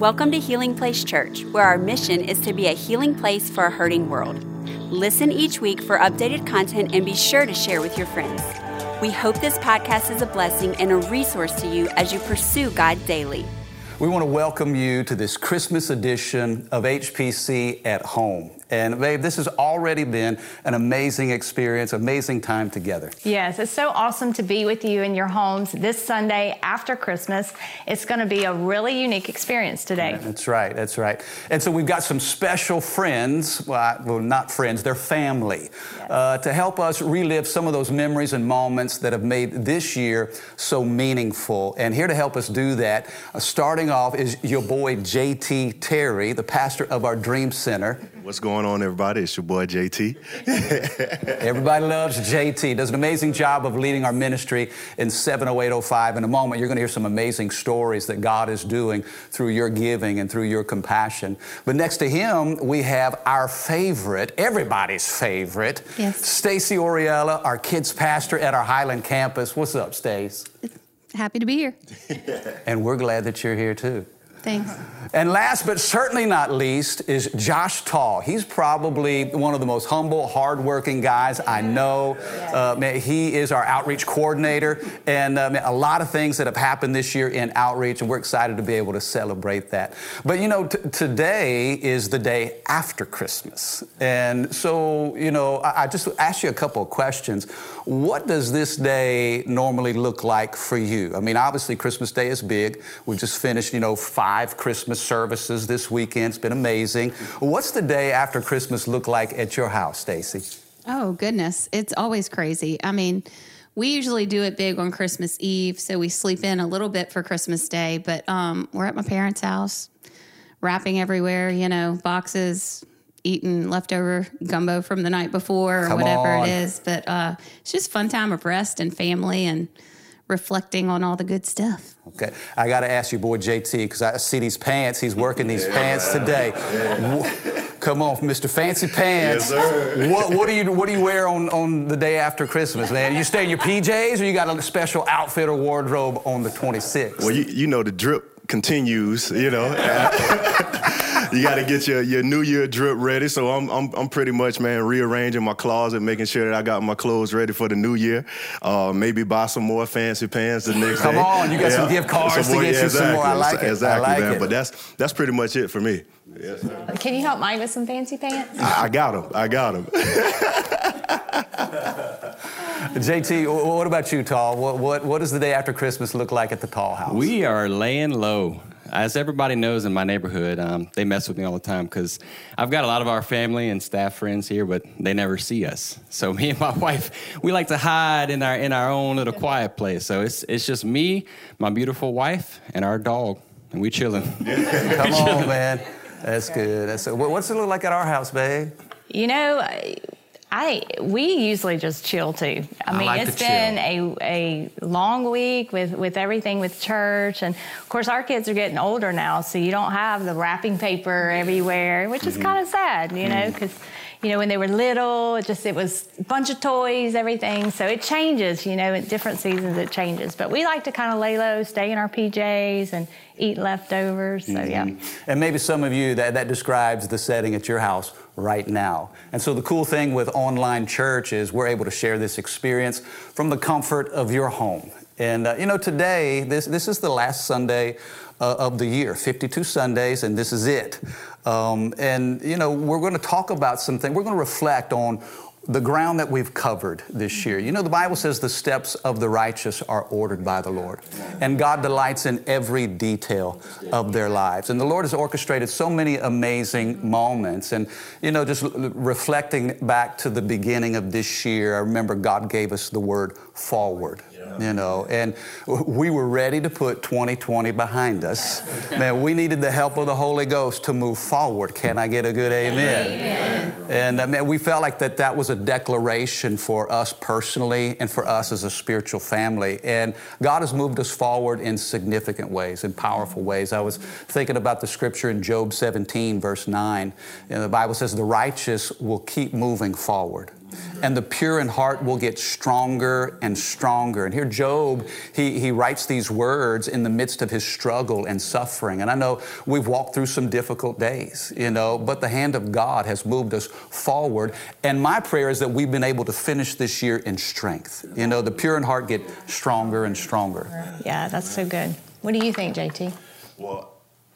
Welcome to Healing Place Church, where our mission is to be a healing place for a hurting world. Listen each week for updated content and be sure to share with your friends. We hope this podcast is a blessing and a resource to you as you pursue God daily. We want to welcome you to this Christmas edition of HPC at Home. And babe, this has already been an amazing experience, amazing time together. Yes, it's so awesome to be with you in your homes this Sunday after Christmas. It's going to be a really unique experience today. That's right, that's right. And so we've got some special friends, well, not friends, they're family, yes. uh, to help us relive some of those memories and moments that have made this year so meaningful. And here to help us do that, uh, starting off is your boy JT Terry, the pastor of our Dream Center. What's going on, everybody? It's your boy JT. everybody loves JT. Does an amazing job of leading our ministry in 70805. In a moment, you're going to hear some amazing stories that God is doing through your giving and through your compassion. But next to him, we have our favorite, everybody's favorite, yes. Stacy Oriella, our kids pastor at our Highland campus. What's up, Stace? Happy to be here. and we're glad that you're here too. Thanks. And last but certainly not least is Josh Tall. He's probably one of the most humble, hardworking guys I know. Uh, man, he is our outreach coordinator, and uh, man, a lot of things that have happened this year in outreach, and we're excited to be able to celebrate that. But you know, t- today is the day after Christmas, and so you know, I, I just ask you a couple of questions. What does this day normally look like for you? I mean, obviously, Christmas Day is big. We just finished, you know, five Christmas services this weekend. It's been amazing. What's the day after Christmas look like at your house, Stacy? Oh, goodness. It's always crazy. I mean, we usually do it big on Christmas Eve, so we sleep in a little bit for Christmas Day, but um, we're at my parents' house, wrapping everywhere, you know, boxes, eating leftover gumbo from the night before or Come whatever on. it is. But uh, it's just fun time of rest and family and reflecting on all the good stuff. Okay, I got to ask you, boy JT, because I see these pants. He's working these yeah. pants today. Yeah. Come on, Mr. Fancy Pants. Yes, what, what, do you what do you wear on, on the day after Christmas, man? You stay in your PJs, or you got a special outfit or wardrobe on the 26th? Well, you, you know the drip continues, you know. you got to get your, your New Year drip ready. So I'm, I'm, I'm pretty much, man, rearranging my closet, making sure that I got my clothes ready for the New Year. Uh, maybe buy some more fancy pants the next Come day. Come on, you got yeah. some gift cards some more, to get yeah, you exactly. some more. I like it. Exactly, I like man. It. But that's that's pretty much it for me. Yes, Can you help Mike with some fancy pants? I, I got them. I got them. JT, what about you, Tall? What, what, what does the day after Christmas look like at the Tall House? We are laying low as everybody knows in my neighborhood, um, they mess with me all the time because I've got a lot of our family and staff friends here, but they never see us. So me and my wife, we like to hide in our in our own little quiet place. So it's it's just me, my beautiful wife, and our dog, and we chilling. Come on, man. That's good. That's what's it look like at our house, babe? You know. I we usually just chill too. I, I mean, like it's been a, a long week with with everything with church, and of course our kids are getting older now, so you don't have the wrapping paper everywhere, which mm-hmm. is kind of sad, you know, because. You know, when they were little, it just it was a bunch of toys, everything. So it changes, you know, in different seasons it changes. But we like to kind of lay low, stay in our PJs and eat leftovers. So mm-hmm. yeah. And maybe some of you that that describes the setting at your house right now. And so the cool thing with online church is we're able to share this experience from the comfort of your home. And uh, you know, today this this is the last Sunday uh, of the year, 52 Sundays, and this is it. Um, and, you know, we're going to talk about something, we're going to reflect on the ground that we've covered this year. You know, the Bible says the steps of the righteous are ordered by the Lord, and God delights in every detail of their lives. And the Lord has orchestrated so many amazing moments. And, you know, just reflecting back to the beginning of this year, I remember God gave us the word forward you know, and we were ready to put 2020 behind us. Man, we needed the help of the Holy Ghost to move forward. Can I get a good amen? amen. And uh, I mean, we felt like that that was a declaration for us personally and for us as a spiritual family. And God has moved us forward in significant ways, in powerful ways. I was thinking about the scripture in Job 17, verse 9. You know, the Bible says, the righteous will keep moving forward and the pure in heart will get stronger and stronger. And here, Job, he, he writes these words in the midst of his struggle and suffering. And I know we've walked through some difficult days, you know, but the hand of God has moved us forward. And my prayer is that we've been able to finish this year in strength. You know, the pure in heart get stronger and stronger. Yeah, that's so good. What do you think, JT? Well,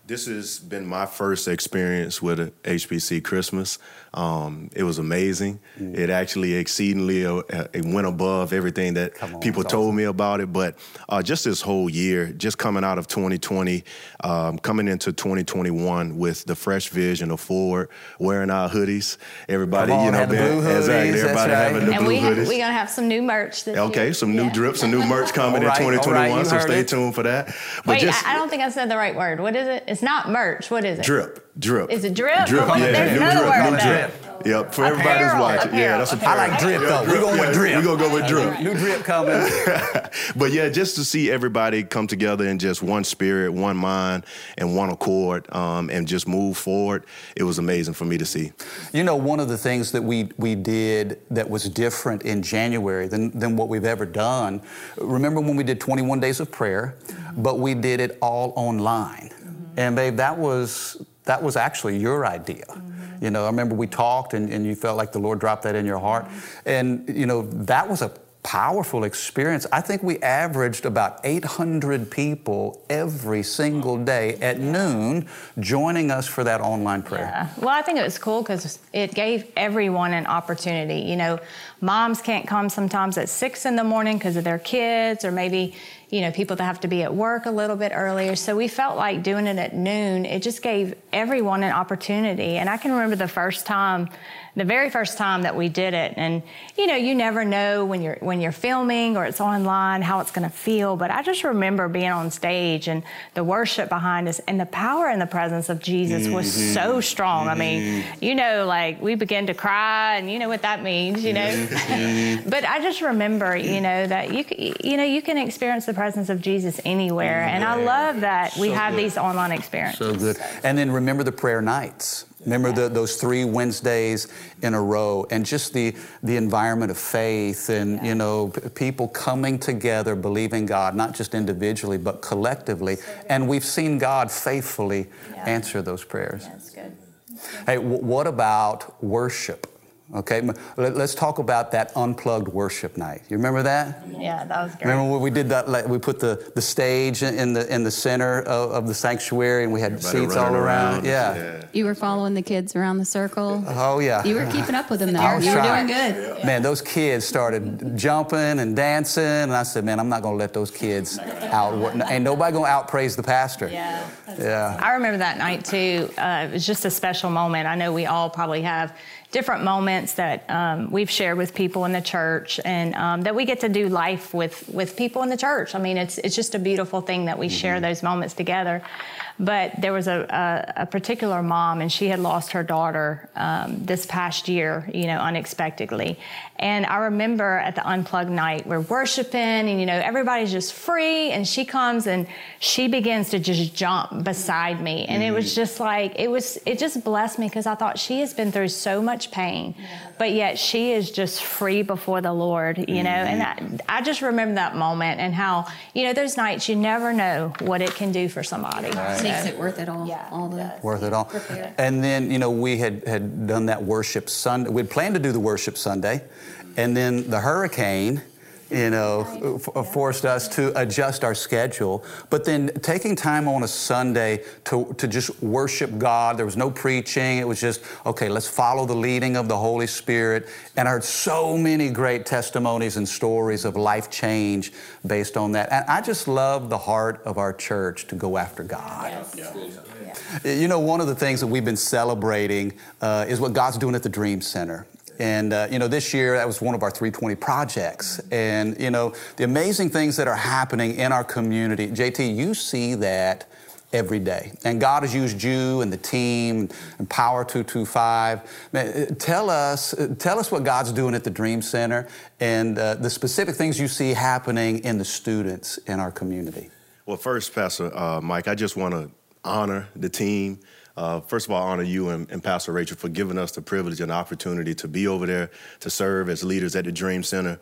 this has been my first experience with a HPC Christmas. Um, it was amazing. Mm. It actually exceedingly uh, it went above everything that on, people told awesome. me about it. But uh, just this whole year, just coming out of 2020, um, coming into 2021 with the fresh vision of Ford, wearing our hoodies, everybody, on, you know, been, hoodies, exactly, everybody right. having the and blue we hoodies. We're gonna have some new merch. This okay, year. some new yeah. drips, some new merch coming right, in 2021. right, so stay it. tuned for that. But Wait, just, I, I don't think I said the right word. What is it? It's not merch. What is it? Drip. Drip. Is it drip? Drip. Well, yeah, there's new another drip. word New there. drip. Yep, for everybody that's watching. Apparel, Yeah, that's a apparel. I like drip though. We're going yeah, with drip. We're gonna go with drip. New drip coming. but yeah, just to see everybody come together in just one spirit, one mind, and one accord, um, and just move forward, it was amazing for me to see. You know, one of the things that we we did that was different in January than than what we've ever done. Remember when we did 21 days of prayer, but we did it all online. And babe, that was that was actually your idea. Mm-hmm. You know, I remember we talked and, and you felt like the Lord dropped that in your heart. Mm-hmm. And, you know, that was a powerful experience. I think we averaged about 800 people every single day at noon joining us for that online prayer. Yeah. Well, I think it was cool because it gave everyone an opportunity. You know, moms can't come sometimes at six in the morning because of their kids, or maybe, you know, people that have to be at work a little bit earlier. So we felt like doing it at noon, it just gave everyone an opportunity. And I can remember the first time the very first time that we did it and you know you never know when you're when you're filming or it's online how it's going to feel but i just remember being on stage and the worship behind us and the power and the presence of jesus mm-hmm. was so strong mm-hmm. i mean mm-hmm. you know like we began to cry and you know what that means you know mm-hmm. but i just remember you know that you you know you can experience the presence of jesus anywhere and i love that we have good. these online experiences so good and then remember the prayer nights Remember the, those three Wednesdays in a row, and just the the environment of faith, and yeah. you know p- people coming together, believing God, not just individually but collectively. And we've seen God faithfully yeah. answer those prayers. That's good. That's good. Hey, w- what about worship? Okay, let's talk about that unplugged worship night. You remember that? Yeah, that was great. Remember when we did that? Like we put the, the stage in the in the center of, of the sanctuary, and we had Everybody seats all around. around. Yeah. yeah. You were following the kids around the circle. Oh yeah. You were keeping up with them there. You were doing good. Man, those kids started jumping and dancing, and I said, man, I'm not going to let those kids out. Ain't nobody going to outpraise the pastor. Yeah. Yeah. I remember that night too. Uh, it was just a special moment. I know we all probably have different moments that um, we've shared with people in the church and um, that we get to do life with with people in the church. I mean, it's it's just a beautiful thing that we mm-hmm. share those moments together. But there was a, a, a, particular mom, and she had lost her daughter um, this past year, you know, unexpectedly. And I remember at the unplugged night, we're worshiping, and you know, everybody's just free, and she comes and she begins to just jump beside me, and mm. it was mm. just like it was. It just blessed me because I thought she has been through so much pain, yeah. but yet she is just free before the Lord, you know. Mm. And I, I, just remember that moment and how you know those nights you never know what it can do for somebody. Right makes it worth it all. Yeah, all the worth it all. And then you know we had had done that worship Sunday. We'd planned to do the worship Sunday, and then the hurricane you know, f- forced us to adjust our schedule. But then taking time on a Sunday to, to just worship God, there was no preaching. It was just, okay, let's follow the leading of the Holy Spirit. And I heard so many great testimonies and stories of life change based on that. And I just love the heart of our church to go after God. Yes. Yeah. You know, one of the things that we've been celebrating uh, is what God's doing at the Dream Center. And, uh, you know, this year that was one of our 320 projects. And, you know, the amazing things that are happening in our community, JT, you see that every day. And God has used you and the team and Power 225. Man, uh, tell us, uh, tell us what God's doing at the Dream Center and uh, the specific things you see happening in the students in our community. Well, first, Pastor uh, Mike, I just want to honor the team uh, first of all, I honor you and, and, Pastor Rachel for giving us the privilege and opportunity to be over there to serve as leaders at the Dream Center.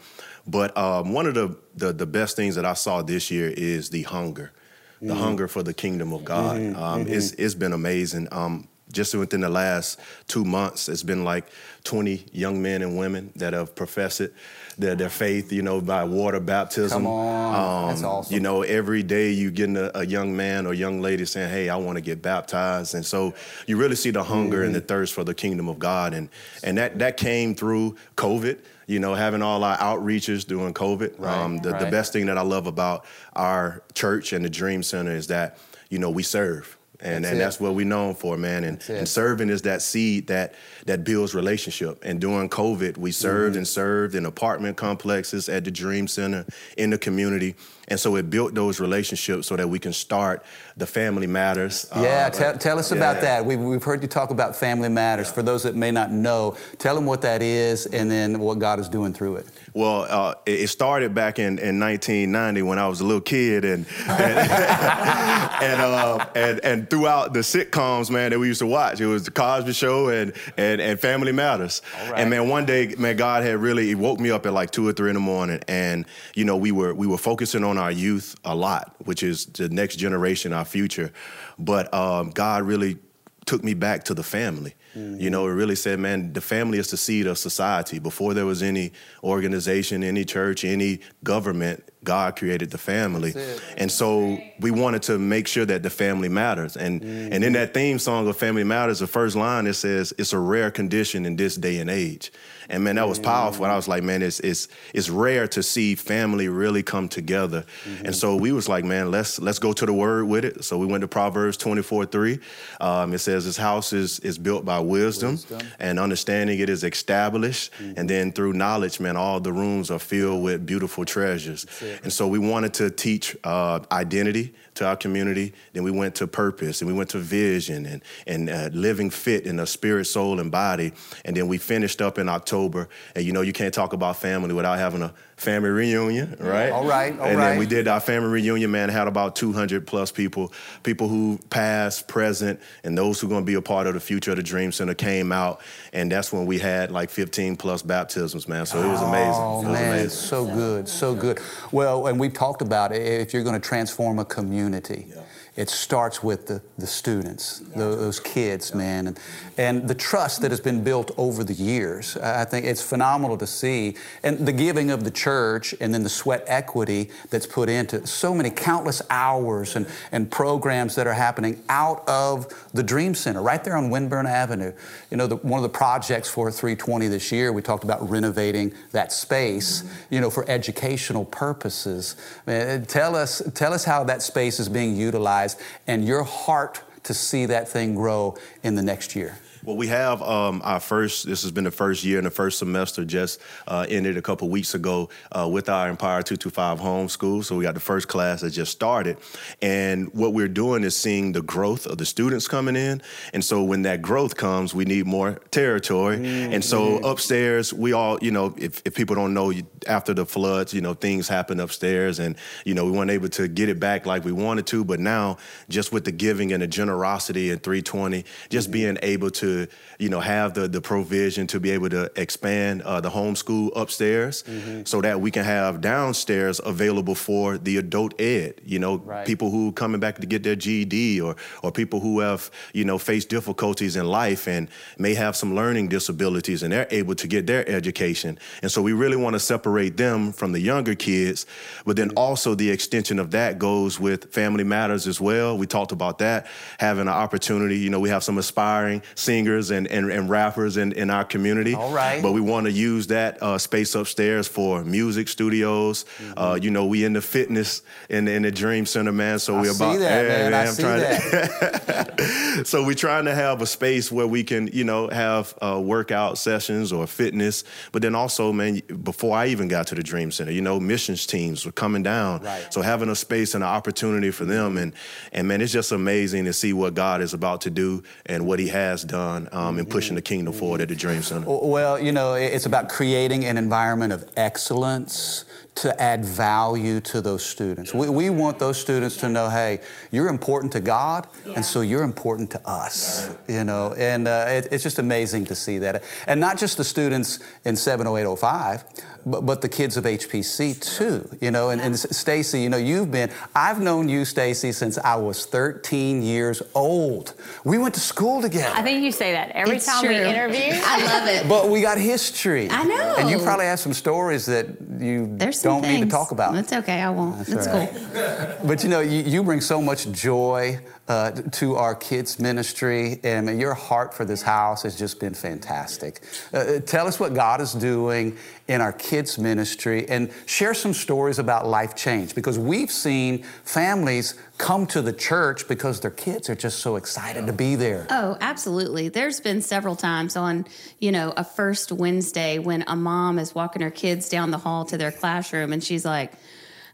But um, one of the, the, the best things that I saw this year is the hunger, the mm hunger for the kingdom of God. Mm-hmm. Um, mm-hmm. It's, it's been amazing. Um, just within the last two months, it's been like 20 young men and women that have professed it their, their faith, you know, by water baptism. Come on. Um, That's awesome. You know, every day you getting a, a, young man or young lady saying, hey, I want to get baptized. And so you really see the hunger mm-hmm. and the thirst for the kingdom of God. And, and that, that came through COVID you know, having all our outreaches during COVID. Right, um, the, right. the best thing that I love about our church and the Dream Center is that, you know, we serve and that's and that's what we're known for, man. And, and serving is that seed that that builds relationship. And during COVID, we served mm-hmm. and served in apartment complexes at the Dream Center in the community, and so it built those relationships so that we can start the Family Matters. Yeah, uh, t- tell us yeah. about that. We've, we've heard you talk about Family Matters. Yeah. For those that may not know, tell them what that is and then what God is doing through it. Well, uh, it started back in, in 1990 when I was a little kid, and and and, uh, and, and throughout the sitcoms, man, that we used to watch, it was the Cosby Show and and, and Family Matters. And man, one day, man, God had really woke me up at like two or three in the morning, and you know we were we were focusing on our youth a lot, which is the next generation, our future. But um, God really took me back to the family. Mm-hmm. You know, it really said, man, the family is the seed of society. Before there was any organization, any church, any government, God created the family. And so we wanted to make sure that the family matters. And mm-hmm. and in that theme song of Family Matters, the first line it says, it's a rare condition in this day and age. And man, that was powerful. And I was like, man, it's it's it's rare to see family really come together. Mm-hmm. And so we was like, man, let's let's go to the word with it. So we went to Proverbs 24, 3. Um, it says his house is is built by wisdom, wisdom. and understanding it is established. Mm-hmm. And then through knowledge, man, all the rooms are filled with beautiful treasures. And so we wanted to teach uh, identity to our community. Then we went to purpose and we went to vision and, and uh, living fit in a spirit, soul, and body. And then we finished up in October. And you know, you can't talk about family without having a family reunion, right? All right, all and right. then we did our family reunion, man, had about 200 plus people, people who past, present, and those who are going to be a part of the future of the Dream Center came out. And that's when we had like 15 plus baptisms, man. So it was amazing. Oh, it was man, amazing. so good, so good. Well, and we've talked about it, if you're going to transform a community, yeah it starts with the, the students, those kids, man, and, and the trust that has been built over the years. I think it's phenomenal to see. And the giving of the church and then the sweat equity that's put into so many countless hours and, and programs that are happening out of the Dream Center, right there on Winbourne Avenue. You know, the, one of the projects for 320 this year, we talked about renovating that space, mm-hmm. you know, for educational purposes. Man, tell us, tell us how that space is being utilized and your heart to see that thing grow in the next year? Well, we have um, our first, this has been the first year and the first semester just uh, ended a couple weeks ago uh, with our Empower 225 homeschool. So we got the first class that just started. And what we're doing is seeing the growth of the students coming in. And so when that growth comes, we need more territory. Mm-hmm. And so upstairs, we all, you know, if, if people don't know, after the floods, you know, things happen upstairs and, you know, we weren't able to get it back like we wanted to. But now, just with the giving and the generosity in 320, just mm-hmm. being able to you know have the the provision to be able to expand uh, the homeschool upstairs mm-hmm. so that we can have downstairs available for the adult ed you know right. people who coming back to get their GED or or people who have you know faced difficulties in life and may have some learning disabilities and they're able to get their education and so we really want to separate them from the younger kids but then also the extension of that goes with family matters as well we talked about that having an opportunity you know we have some aspiring seniors singers and, and, and rappers in, in our community. All right. But we want to use that uh, space upstairs for music studios. Mm-hmm. Uh, you know, we in the fitness in, in the Dream Center, man. So we're about that, man. man. I I'm see trying that. To so we're trying to have a space where we can, you know, have uh, workout sessions or fitness. But then also, man, before I even got to the Dream Center, you know, missions teams were coming down. Right. So having a space and an opportunity for them, and and man, it's just amazing to see what God is about to do and what He has done on um, and pushing the kingdom forward at the Dream Center? Well, you know, it's about creating an environment of excellence to add value to those students. We, we want those students to know, hey, you're important to God, and so you're important to us, you know, and uh, it, it's just amazing to see that. And not just the students in 70805, but, but the kids of HPC too, you know. And, and Stacy, you know, you've been, I've known you, Stacy, since I was 13 years old. We went to school together. I think you say that every it's time true. we interview. I love it. But we got history. I know. And you probably have some stories that you There's don't things. need to talk about. That's okay. I won't. That's That's right. cool. But you know, you, you bring so much joy uh, to our kids' ministry, and your heart for this house has just been fantastic. Uh, uh, tell us what God is doing in our kids' ministry and share some stories about life change because we've seen families come to the church because their kids are just so excited to be there. Oh, absolutely. There's been several times on, you know, a first Wednesday when a mom is walking her kids down the hall to their classroom and she's like,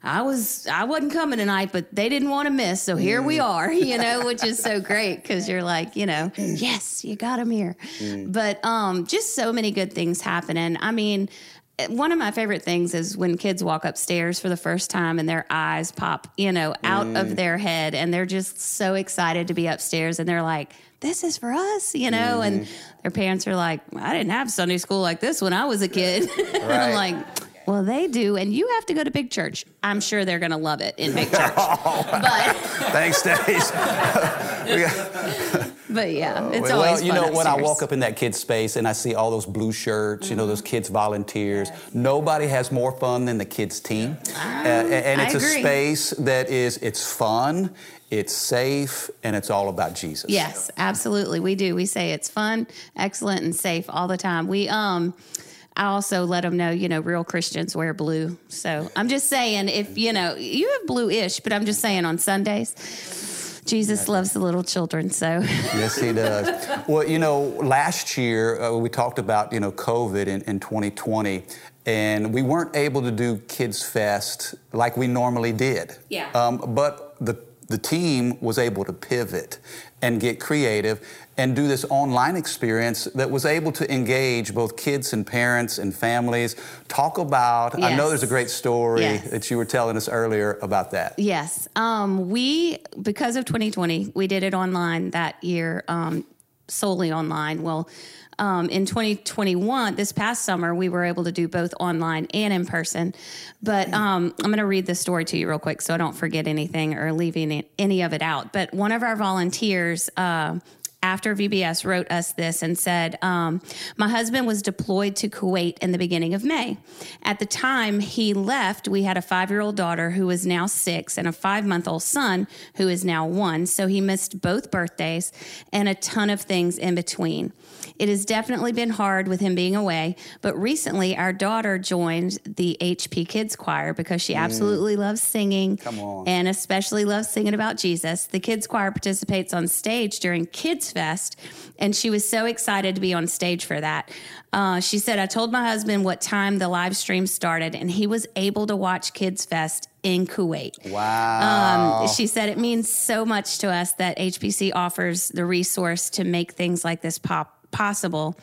I was I wasn't coming tonight, but they didn't want to miss, so here we mm. are, you know, which is so great because you're like, you know, mm. yes, you got them here. Mm. But um, just so many good things happening. I mean, one of my favorite things is when kids walk upstairs for the first time and their eyes pop, you know, out of their head and they're just so excited to be upstairs and they're like, this is for us, you know, and mm-hmm. their parents are like, I didn't have Sunday school like this when I was a kid. And I'm like, well, they do, and you have to go to big church. I'm sure they're going to love it in big church. but, Thanks, got- but yeah, it's always well, always you know, when I walk up in that kid's space and I see all those blue shirts, you know, those kids volunteers, nobody has more fun than the kids team. Uh, and it's a space that is, it's fun, it's safe, and it's all about Jesus. Yes, absolutely. We do. We say it's fun, excellent, and safe all the time. We um I also let them know, you know, real Christians wear blue. So I'm just saying, if you know, you have blue-ish, but I'm just saying on Sundays, Jesus loves the little children. So Yes, he does. well, you know, last year uh, we talked about, you know, COVID in, in 2020, and we weren't able to do Kids Fest like we normally did. Yeah. Um, but the, the team was able to pivot and get creative and do this online experience that was able to engage both kids and parents and families. Talk about, I know there's a great story Yes. that you were telling us earlier about that. Yes. Um, we, because of 2020, we did it online that year, um, solely online. Well, um, in 2021, this past summer, we were able to do both online and in person. But um, I'm going to read this story to you real quick so I don't forget anything or leaving it- any of it out. But one of our volunteers, uh, after VBS wrote us this and said, um, My husband was deployed to Kuwait in the beginning of May. At the time he left, we had a five year old daughter who is now six and a five month old son who is now one. So he missed both birthdays and a ton of things in between. It has definitely been hard with him being away, but recently our daughter joined the HP Kids Choir because she absolutely loves singing and especially loves singing about Jesus. The kids choir participates on stage during Kids Fest, and she was so excited to be on stage for that. Uh, she said, I told my husband what time the live stream started, and he was able to watch Kids Fest in Kuwait. Wow. Um, she said it means so much to us that HPC offers the resource to make things like this pop possible.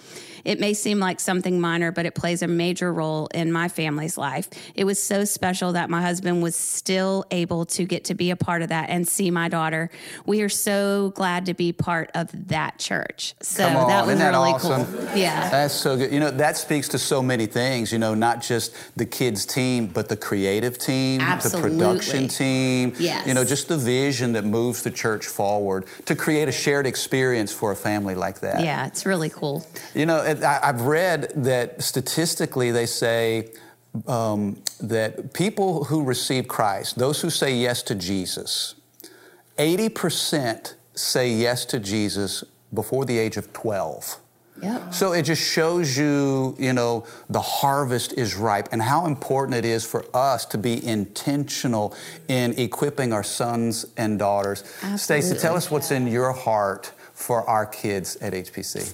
It may seem like something minor, but it plays a major role in my family's life. It was so special that my husband was still able to get to be a part of that and see my daughter. We are so glad to be part of that church. So on, that was isn't that really awesome? cool. Yeah. That's so good. You know, that speaks to so many things, you know, not just the kids team, but the creative team, Absolutely. the production team. Yes. You know, just the vision that moves the church forward to create a shared experience for a family like that. yeah, it's really cool. You know, I've read that statistically they say um, that people who receive Christ, those who say yes to Jesus, 80% say yes to Jesus before the age of 12. Yep. So it just shows you, you know, the harvest is ripe and how important it is for us to be intentional in equipping our sons and daughters. Stacey, tell us what's in your heart for our kids at HPC.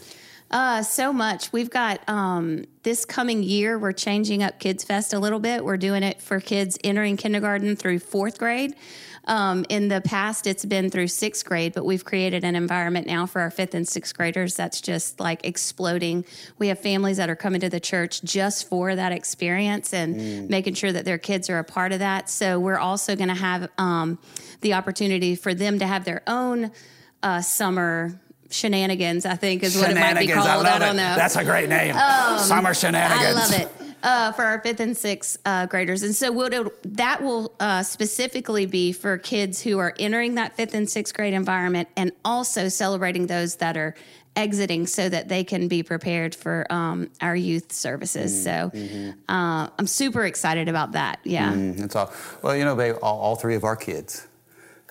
Uh, so much. We've got um, this coming year, we're changing up Kids Fest a little bit. We're doing it for kids entering kindergarten through fourth grade. Um, in the past, it's been through sixth grade, but we've created an environment now for our fifth and sixth graders that's just like exploding. We have families that are coming to the church just for that experience and mm. making sure that their kids are a part of that. So we're also going to have um, the opportunity for them to have their own uh, summer shenanigans, I think is what it might be called. I, I don't know. That's a great name. Um, Summer shenanigans. I love it. Uh, for our fifth and sixth uh, graders. And so we'll, that will uh, specifically be for kids who are entering that fifth and sixth grade environment and also celebrating those that are exiting so that they can be prepared for um, our youth services. Mm, so mm-hmm. Uh, I'm super excited about that. Yeah. Mm, that's all. Well, you know, babe, all, all three of our kids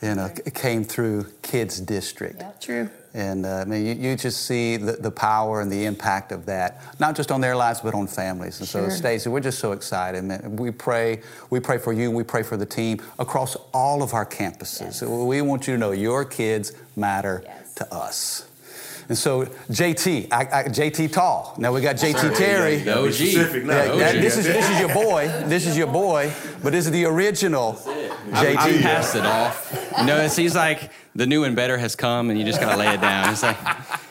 you know, came through kids district. Yep. True. And uh, I mean, you, you, just see the, the power and the impact of that, not just on their lives, but on families. And sure. so, Stacy, we're just so excited. Man. We pray, we pray for you, we pray for the team across all of our campuses. Yes. We want you to know your kids matter yes. to us. And so JT, I, I, JT Tall. Now we got JT Terry. Yeah, OG. Specific now. Yeah, that, this is this is your boy. This is your boy. But this is the original JT. I, I passed it off. You know, it seems like the new and better has come, and you just gotta lay it down. It's like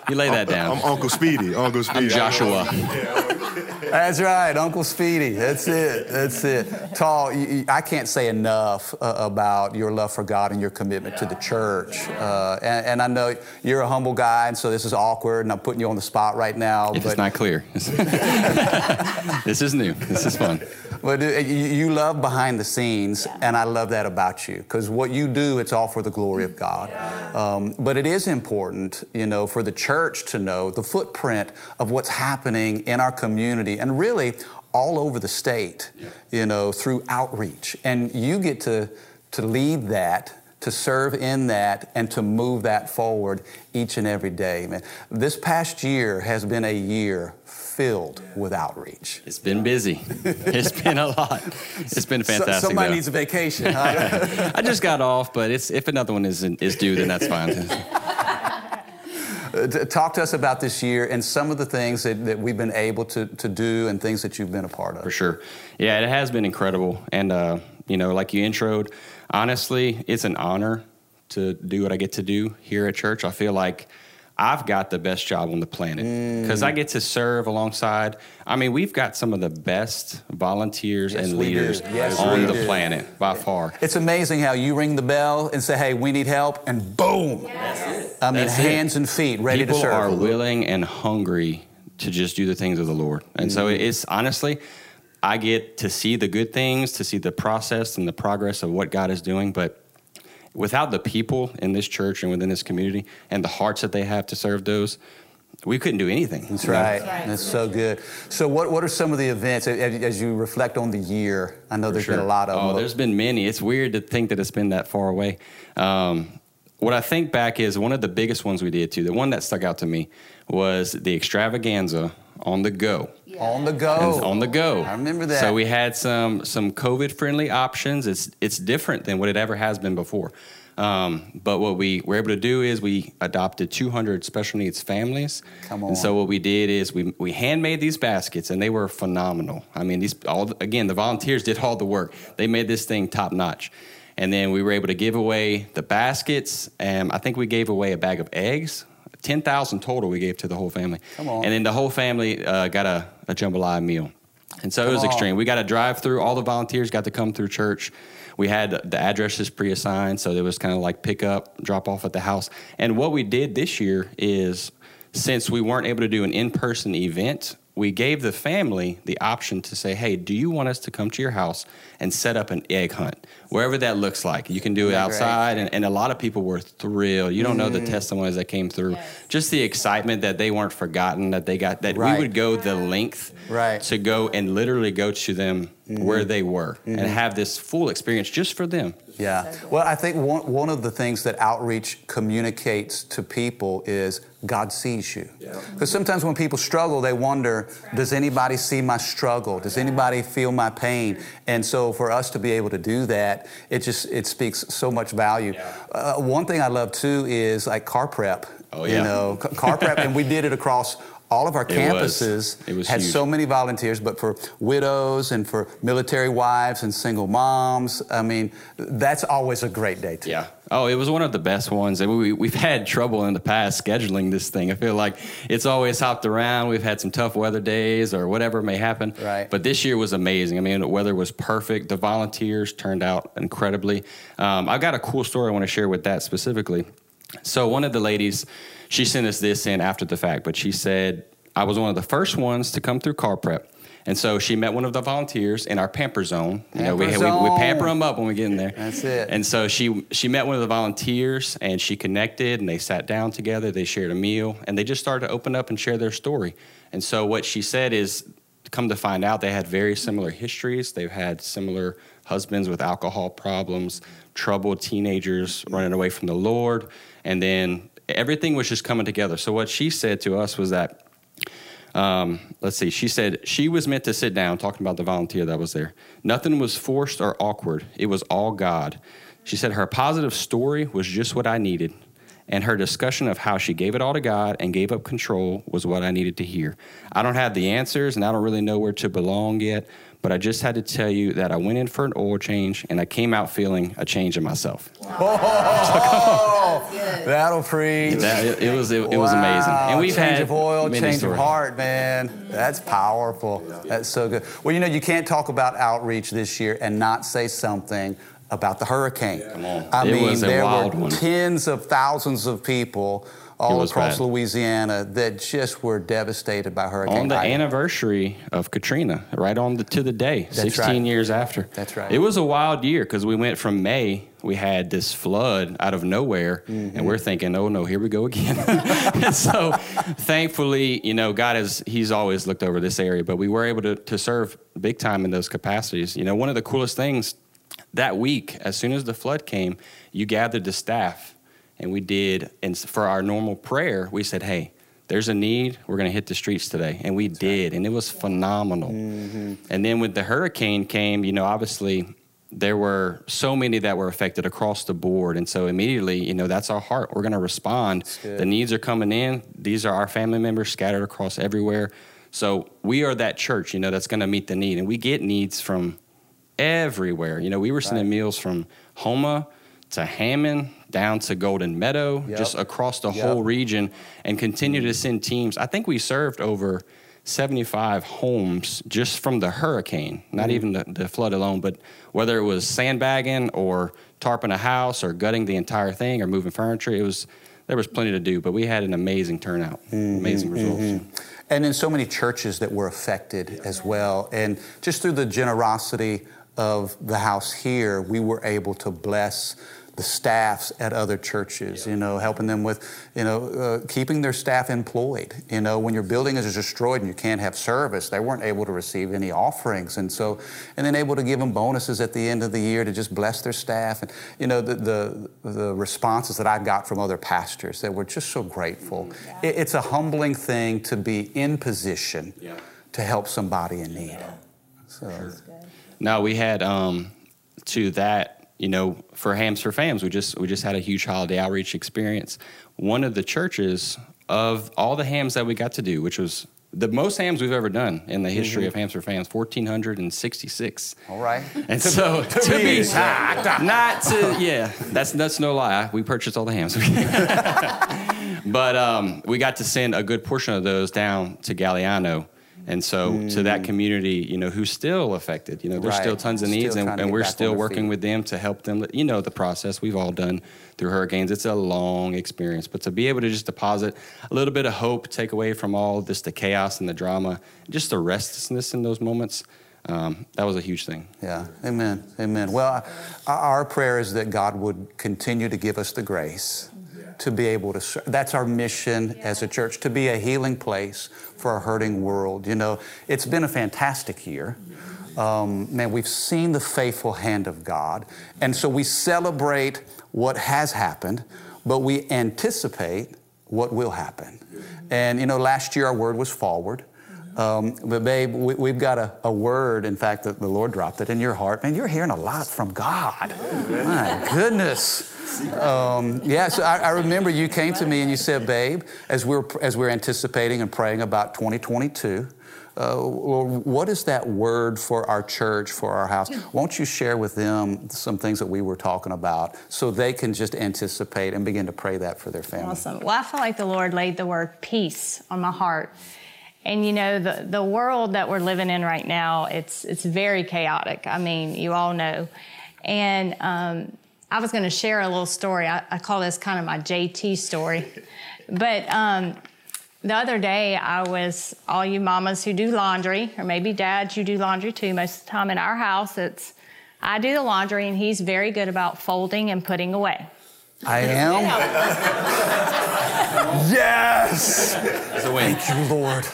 you lay that down. I'm Uncle Speedy. Uncle Speedy. I'm Joshua. That's right, Uncle Speedy. That's it. That's it. Tall, I can't say enough uh, about your love for God and your commitment to the church. Uh, and, and, I know you're a humble guy, and so this is awkward, and I'm putting you on the spot right now. If but... it's not clear, this is new. This is fun. But you love behind the scenes, yeah. and I love that about you because what you do, it's all for the glory of God. Um, but it is important, you know, for the church to know the footprint of what's happening in our community and really all over the state, yeah. you know, through outreach. And you get to, to lead that to serve in that and to move that forward each and every day. Man, this past year has been a year filled with outreach. It's been busy. It's been a lot. It's been fantastic. So, somebody though. needs a vacation. Huh? I just got off, but it's if another one is is due, then that's fine. Uh, talk to us about this year and some of the things that, that we've been able to, to do and things that you've been a part of. For sure. Yeah, it has been incredible. And, uh, you know, like you introed, honestly, it's an honor to do what I get to do here at church. I feel like I've got the best job on the planet because mm. I get to serve alongside. I mean, we've got some of the best volunteers yes, and leaders yes, on the do. planet by far. It's amazing how you ring the bell and say, "Hey, we need help," and boom, yes. I mean, That's hands it. and feet ready People to serve. People are willing and hungry to just do the things of the Lord, and mm. so it's honestly. I get to see the good things, to see the process and the progress of what God is doing, but without the people in this church and within this community and the hearts that they have to serve those, we couldn't do anything. That's right. That's, That's so good. So, what, what are some of the events as you reflect on the year? I know there's sure. been a lot of oh, them. there's been many. It's weird to think that it's been that far away. Um, what I think back is one of the biggest ones we did too, the one that stuck out to me was the extravaganza on the go. Yeah. On the go. And on the go. I remember that. So we had some some COVID friendly options. It's it's different than what it ever has been before. Um, but what we were able to do is we adopted 200 special needs families. Come on. And so what we did is we, we handmade these baskets, and they were phenomenal. I mean, these all again the volunteers did all the work. They made this thing top notch. And then we were able to give away the baskets, and I think we gave away a bag of eggs ten thousand total we gave to the whole family. Come on. And then the whole family uh, got a, a jambalaya meal. And so Come it was on. extreme. We got to drive through. All the volunteers got to come through church. We had the addresses pre-assigned, so it was kind of like pick up, drop off at the house. And what we did this year is, since we weren't able to do an in-person event, we gave the family the option to say, hey, do you want us to come to your house and set up an egg hunt? Wherever that looks like. You can do it outside. And, and, a lot of people were thrilled. You don't mm. know the mm. testimonies that came through. Yes. Just the excitement that they weren't forgotten, that they got, that right. we would go the length right. to go and literally go to them mm-hmm. where they were mm-hmm. and have this full experience just for them. Yeah. Well, I think one, one of the things that outreach communicates to people is God sees you. Because yeah. sometimes when people struggle, they wonder, does anybody see my struggle? Does anybody feel my pain? And so for us to be able to do that, it just it speaks so much value. Yeah. Uh, one thing I love too is like car prep. Oh, yeah. You know, car prep, and we did it across all of our campuses it was had huge. so many volunteers, but for widows and for military wives and single moms, I mean, that's always a great day too. Yeah. Oh, it was one of the best ones. And we, we've had trouble in the past scheduling this thing. I feel like it's always hopped around. We've had some tough weather days or whatever may happen. Right. But this year was amazing. I mean, the weather was perfect. The volunteers turned out incredibly. Um, I've got a cool story I want to share with that specifically. So, one of the ladies, she sent us this in after the fact, but she said, I was one of the first ones to come through car prep. And so she met one of the volunteers in our pamper zone. You know, we, we, we pamper them up when we get in there. That's it. And so she she met one of the volunteers and she connected and they sat down together. They shared a meal and they just started to open up and share their story. And so what she said is, come to find out, they had very similar histories. They've had similar husbands with alcohol problems, troubled teenagers running away from the Lord, and then everything was just coming together. So what she said to us was that um, let's see, she said she was meant to sit down, talking about the volunteer that was there. Nothing was forced or awkward, it was all God. She said her positive story was just what I needed, and her discussion of how she gave it all to God and gave up control was what I needed to hear. I don't have the answers, and I don't really know where to belong yet, but I just had to tell you that I went in for an oil change and I came out feeling a change in myself. Oh, that'll preach. That, it, it, was it, it was amazing, and we've change had of oil, change stories. of heart, man. That's powerful. That's so good. Well, you know, you can't talk about outreach this year and not say something about the hurricane. Come on. I It mean, was a there wild were one. tens of thousands of people all across bad. Louisiana that just were devastated by Hurricane on the Ida. anniversary of Katrina, right on the, to the day, 16 right. years after. That's right. It was a wild year because we went from May, we had this flood out of nowhere, Mm-hmm. and we're thinking, oh no, here we go again. so, thankfully, you know, God has, He's always looked over this area, but we were able to, to serve big time in those capacities. You know, one of the coolest things that week, as soon as the flood came, you gathered the staff, and we did, and for our normal prayer, we said, hey, there's a need. We're going to hit the streets today. And we did. And it was phenomenal. Mm-hmm. And then when the hurricane came, you know, obviously there were so many that were affected across the board. And so immediately, you know, that's our heart. We're going to respond. The needs are coming in. These are our family members scattered across everywhere. So we are that church, you know, that's going to meet the need. And we get needs from everywhere. You know, we were sending meals from Houma to Hammond down to Golden Meadow, Yep. just across the Yep. whole region, and continue to send teams. I think we served over 75 homes just from the hurricane, not Mm-hmm. even the, the flood alone, but whether it was sandbagging or tarping a house or gutting the entire thing or moving furniture, it was there was plenty to do. But we had an amazing turnout, Mm-hmm. amazing results. and in so many churches that were affected as well. And just through the generosity of the house here, we were able to bless the staffs at other churches, you know, helping them with, you know, uh, keeping their staff employed. You know, when your building is destroyed and you can't have service, they weren't able to receive any offerings. And so, and then able to give them bonuses at the end of the year to just bless their staff. And, you know, the, the, the responses that I got from other pastors that were just so grateful. It, it's a humbling thing to be in position to help somebody in need. So, No, we had um, to that. You know, for Hams for Fams, we just we just had a huge holiday outreach experience. One of the churches of all the hams that we got to do, which was the most hams we've ever done in the history of Hams for Fams, fourteen hundred and sixty-six. all right. And so to, be be exact. not to yeah, that's that's no lie. We purchased all the hams. but um, we got to send a good portion of those down to Galliano. And so to that community, you know, who's still affected, you know, there's Mm. Right. still tons of Still needs, and, and we're still working feet. with them to help them. You know, the process we've all done through hurricanes. It's a long experience, but to be able to just deposit a little bit of hope, take away from all this the chaos and the drama, just the restlessness in those moments, um, that was a huge thing. Yeah, amen, amen. Well, our our prayer is that God would continue to give us the grace to be able to serve. That's our mission as a church, to be a healing place for a hurting world. You know, it's been a fantastic year. Um, man, we've seen the faithful hand of God. And so we celebrate what has happened, but we anticipate what will happen. And, you know, last year our word was forward. Um, but babe, we, we've got a, a word. In fact, that the Lord dropped it in your heart. Man, you're hearing a lot from God. My goodness. Um, yeah, so I, I, remember you came to me and you said, babe, as we're, as we're anticipating and praying about 2022, uh, what is that word for our church, for our house? Won't you share with them some things that we were talking about so they can just anticipate and begin to pray that for their family? Awesome. Well, I feel like the Lord laid the word peace on my heart. And you know, the, the world that we're living in right now, it's, it's very chaotic. I mean, you all know. And um, I was going to share a little story. I, I, call this kind of my JT story. But um, the other day, I was all you mamas who do laundry, or maybe dads you do laundry too. Most of the time in our house, it's I do the laundry, and he's very good about folding and putting away. I am. yes. Thank you, Lord.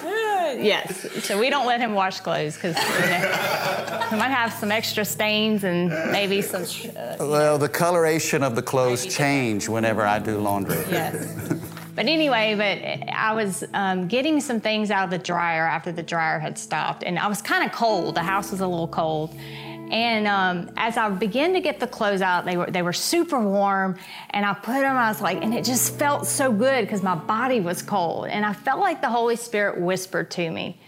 Yes. So we don't let him wash clothes because you know, he might have some extra stains and maybe some. Uh, well, the coloration of the clothes change whenever I do laundry. Yes. But anyway, but I was um, getting some things out of the dryer after the dryer had stopped, and I was kind of cold. The house was a little cold. And um, as I began to get the clothes out, they were they were super warm, and I put them. I was like, and it just felt so good because my body was cold, and I felt like the Holy Spirit whispered to me,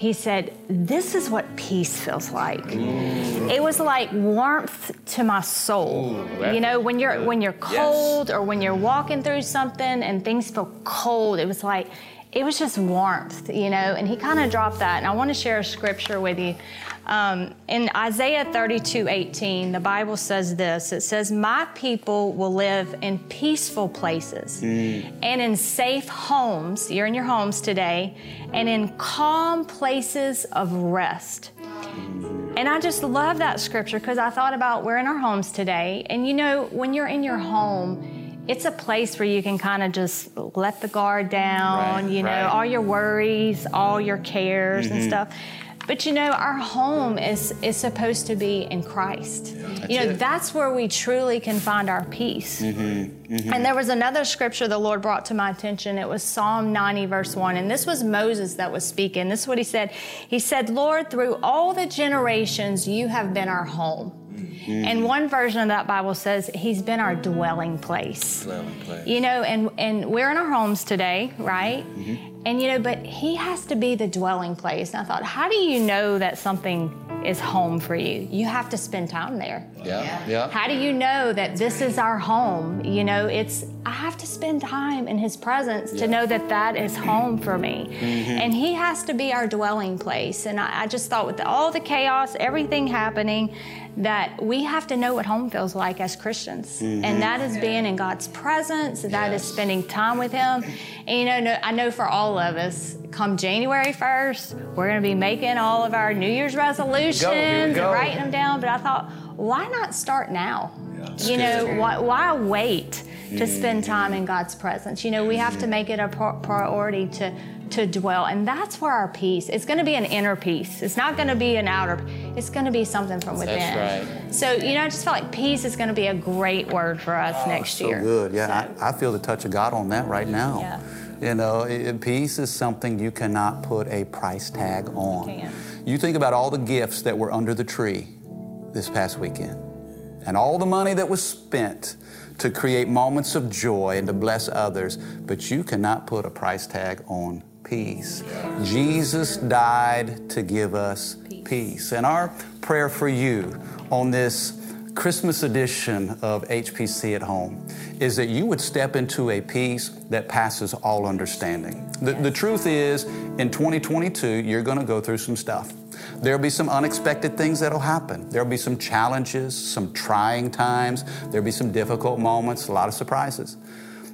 he said, This is what peace feels like. Mm. It was like warmth to my soul. Ooh, you know, when you're when you're cold yes. or when you're walking through something and things feel cold, it was like it was just warmth, you know, and he kind of dropped that. And I want to share a scripture with you. Um, in Isaiah 32 18, the Bible says this it says, My people will live in peaceful places mm. and in safe homes. You're in your homes today, and in calm places of rest. And I just love that scripture because I thought about we're in our homes today. And you know, when you're in your home, it's a place where you can kind of just let the guard down, right, you know, right. all your worries, all your cares mm-hmm. and stuff. But you know, our home is is supposed to be in Christ. Yeah, you know, it. that's where we truly can find our peace. Mm-hmm, mm-hmm. And there was another scripture the Lord brought to my attention. It was Psalm 90, verse 1. And this was Moses that was speaking. This is what he said. He said, Lord, through all the generations, you have been our home. Mm. And one version of that Bible says he's been our dwelling place. Dwelling place. You know, and, and we're in our homes today, right? Mm-hmm. And you know, but he has to be the dwelling place. And I thought, how do you know that something is home for you? You have to spend time there. Yeah. Yeah. How do you know that this is our home? You know, it's I have to spend time in his presence yeah. to know that that is home for me. Mm-hmm. And he has to be our dwelling place. And I, I just thought with all the chaos, everything happening, that we have to know what home feels like as Christians. Mm-hmm. And that is being in God's presence, that yes. is spending time with Him. And you know, I know for all of us, come January 1st, we're going to be making all of our New Year's resolutions and writing them down. But I thought, why not start now? Yeah, you know, why, why wait to spend mm-hmm. time in God's presence? You know, we have to mm-hmm. make it a priority to to dwell. And that's where our peace, it's going to be an inner peace. It's not going to be an outer, it's going to be something from within. That's right. So, you know, I just felt like peace is going to be a great word for us oh, next so year. good. Yeah, so. I, I, feel the touch of God on that right now. Yeah. You know, it, peace is something you cannot put a price tag on. You, you think about all the gifts that were under the tree this past weekend and all the money that was spent to create moments of joy and to bless others, but you cannot put a price tag on peace. Jesus died to give us peace. peace. And our prayer for you on this Christmas edition of HPC at Home is that you would step into a peace that passes all understanding. The, the truth is, in 2022, you're going to go through some stuff. There'll be some unexpected things that'll happen. There'll be some challenges, some trying times, there'll be some difficult moments, a lot of surprises.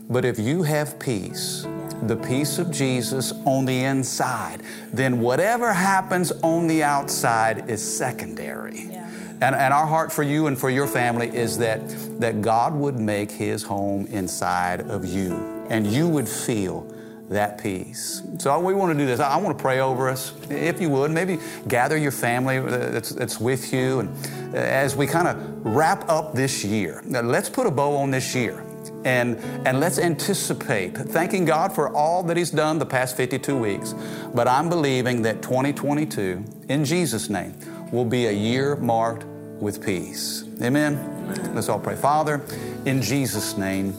But if you have peace, the peace of Jesus on the inside, then whatever happens on the outside is secondary. Yeah. And, and our heart for you and for your family is that, that God would make his home inside of you and you would feel that peace. So we want to do this. I want to pray over us, if you would. Maybe gather your family uh, that's, that's with you, and uh, as we kind of wrap up this year, let's put a bow on this year and, and let's anticipate thanking God for all that He's done the past 52 weeks. But I'm believing that 2022, in Jesus' name, will be a year marked with peace. Amen. Let's all pray. Father, in Jesus' name,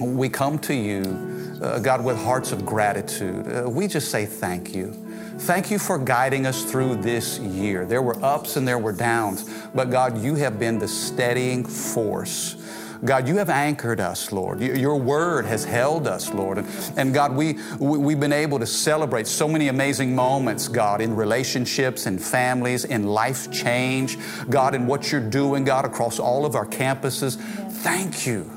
we come to you, uh, God, with hearts of gratitude. Uh, we just say thank you. Thank you for guiding us through this year. There were ups and there were downs, but God, you have been the steadying force. God, you have anchored us, Lord. Your word has held us, Lord. And God, we, we've been able to celebrate so many amazing moments, God, in relationships and families, in life change, God, in what you're doing, God, across all of our campuses. Thank you.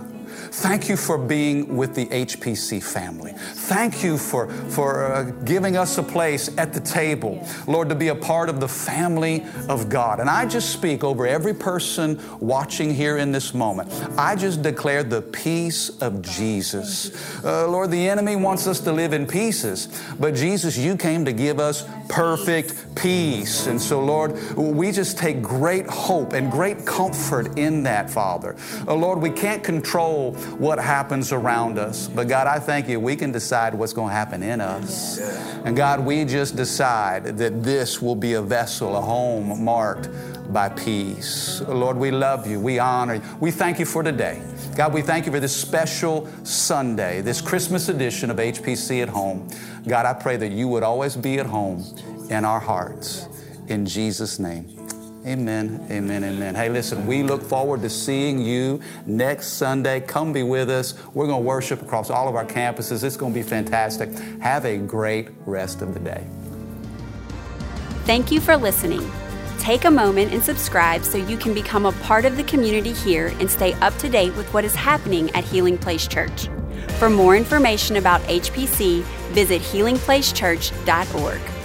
Thank you for being with the HPC family. Thank you for, for uh, giving us a place at the table, Lord, to be a part of the family of God. And I just speak over every person watching here in this moment. I just declare the peace of Jesus. Uh, Lord, the enemy wants us to live in pieces, but Jesus, you came to give us perfect peace. And so, Lord, we just take great hope and great comfort in that, Father. Uh, Lord, we can't control what happens around us. But God, I thank you, we can decide what's going to happen in us. And God, we just decide that this will be a vessel, a home marked by peace. Lord, we love you. We honor you. We thank you for today. God, we thank you for this special Sunday, this Christmas edition of HPC at Home. God, I pray that you would always be at home in our hearts. In Jesus' name. Amen, amen, amen. Hey, listen, we look forward to seeing you next Sunday. Come be with us. We're going to worship across all of our campuses. It's going to be fantastic. Have a great rest of the day. Thank you for listening. Take a moment and subscribe so you can become a part of the community here and stay up to date with what is happening at Healing Place Church. For more information about HPC, visit healingplacechurch.org.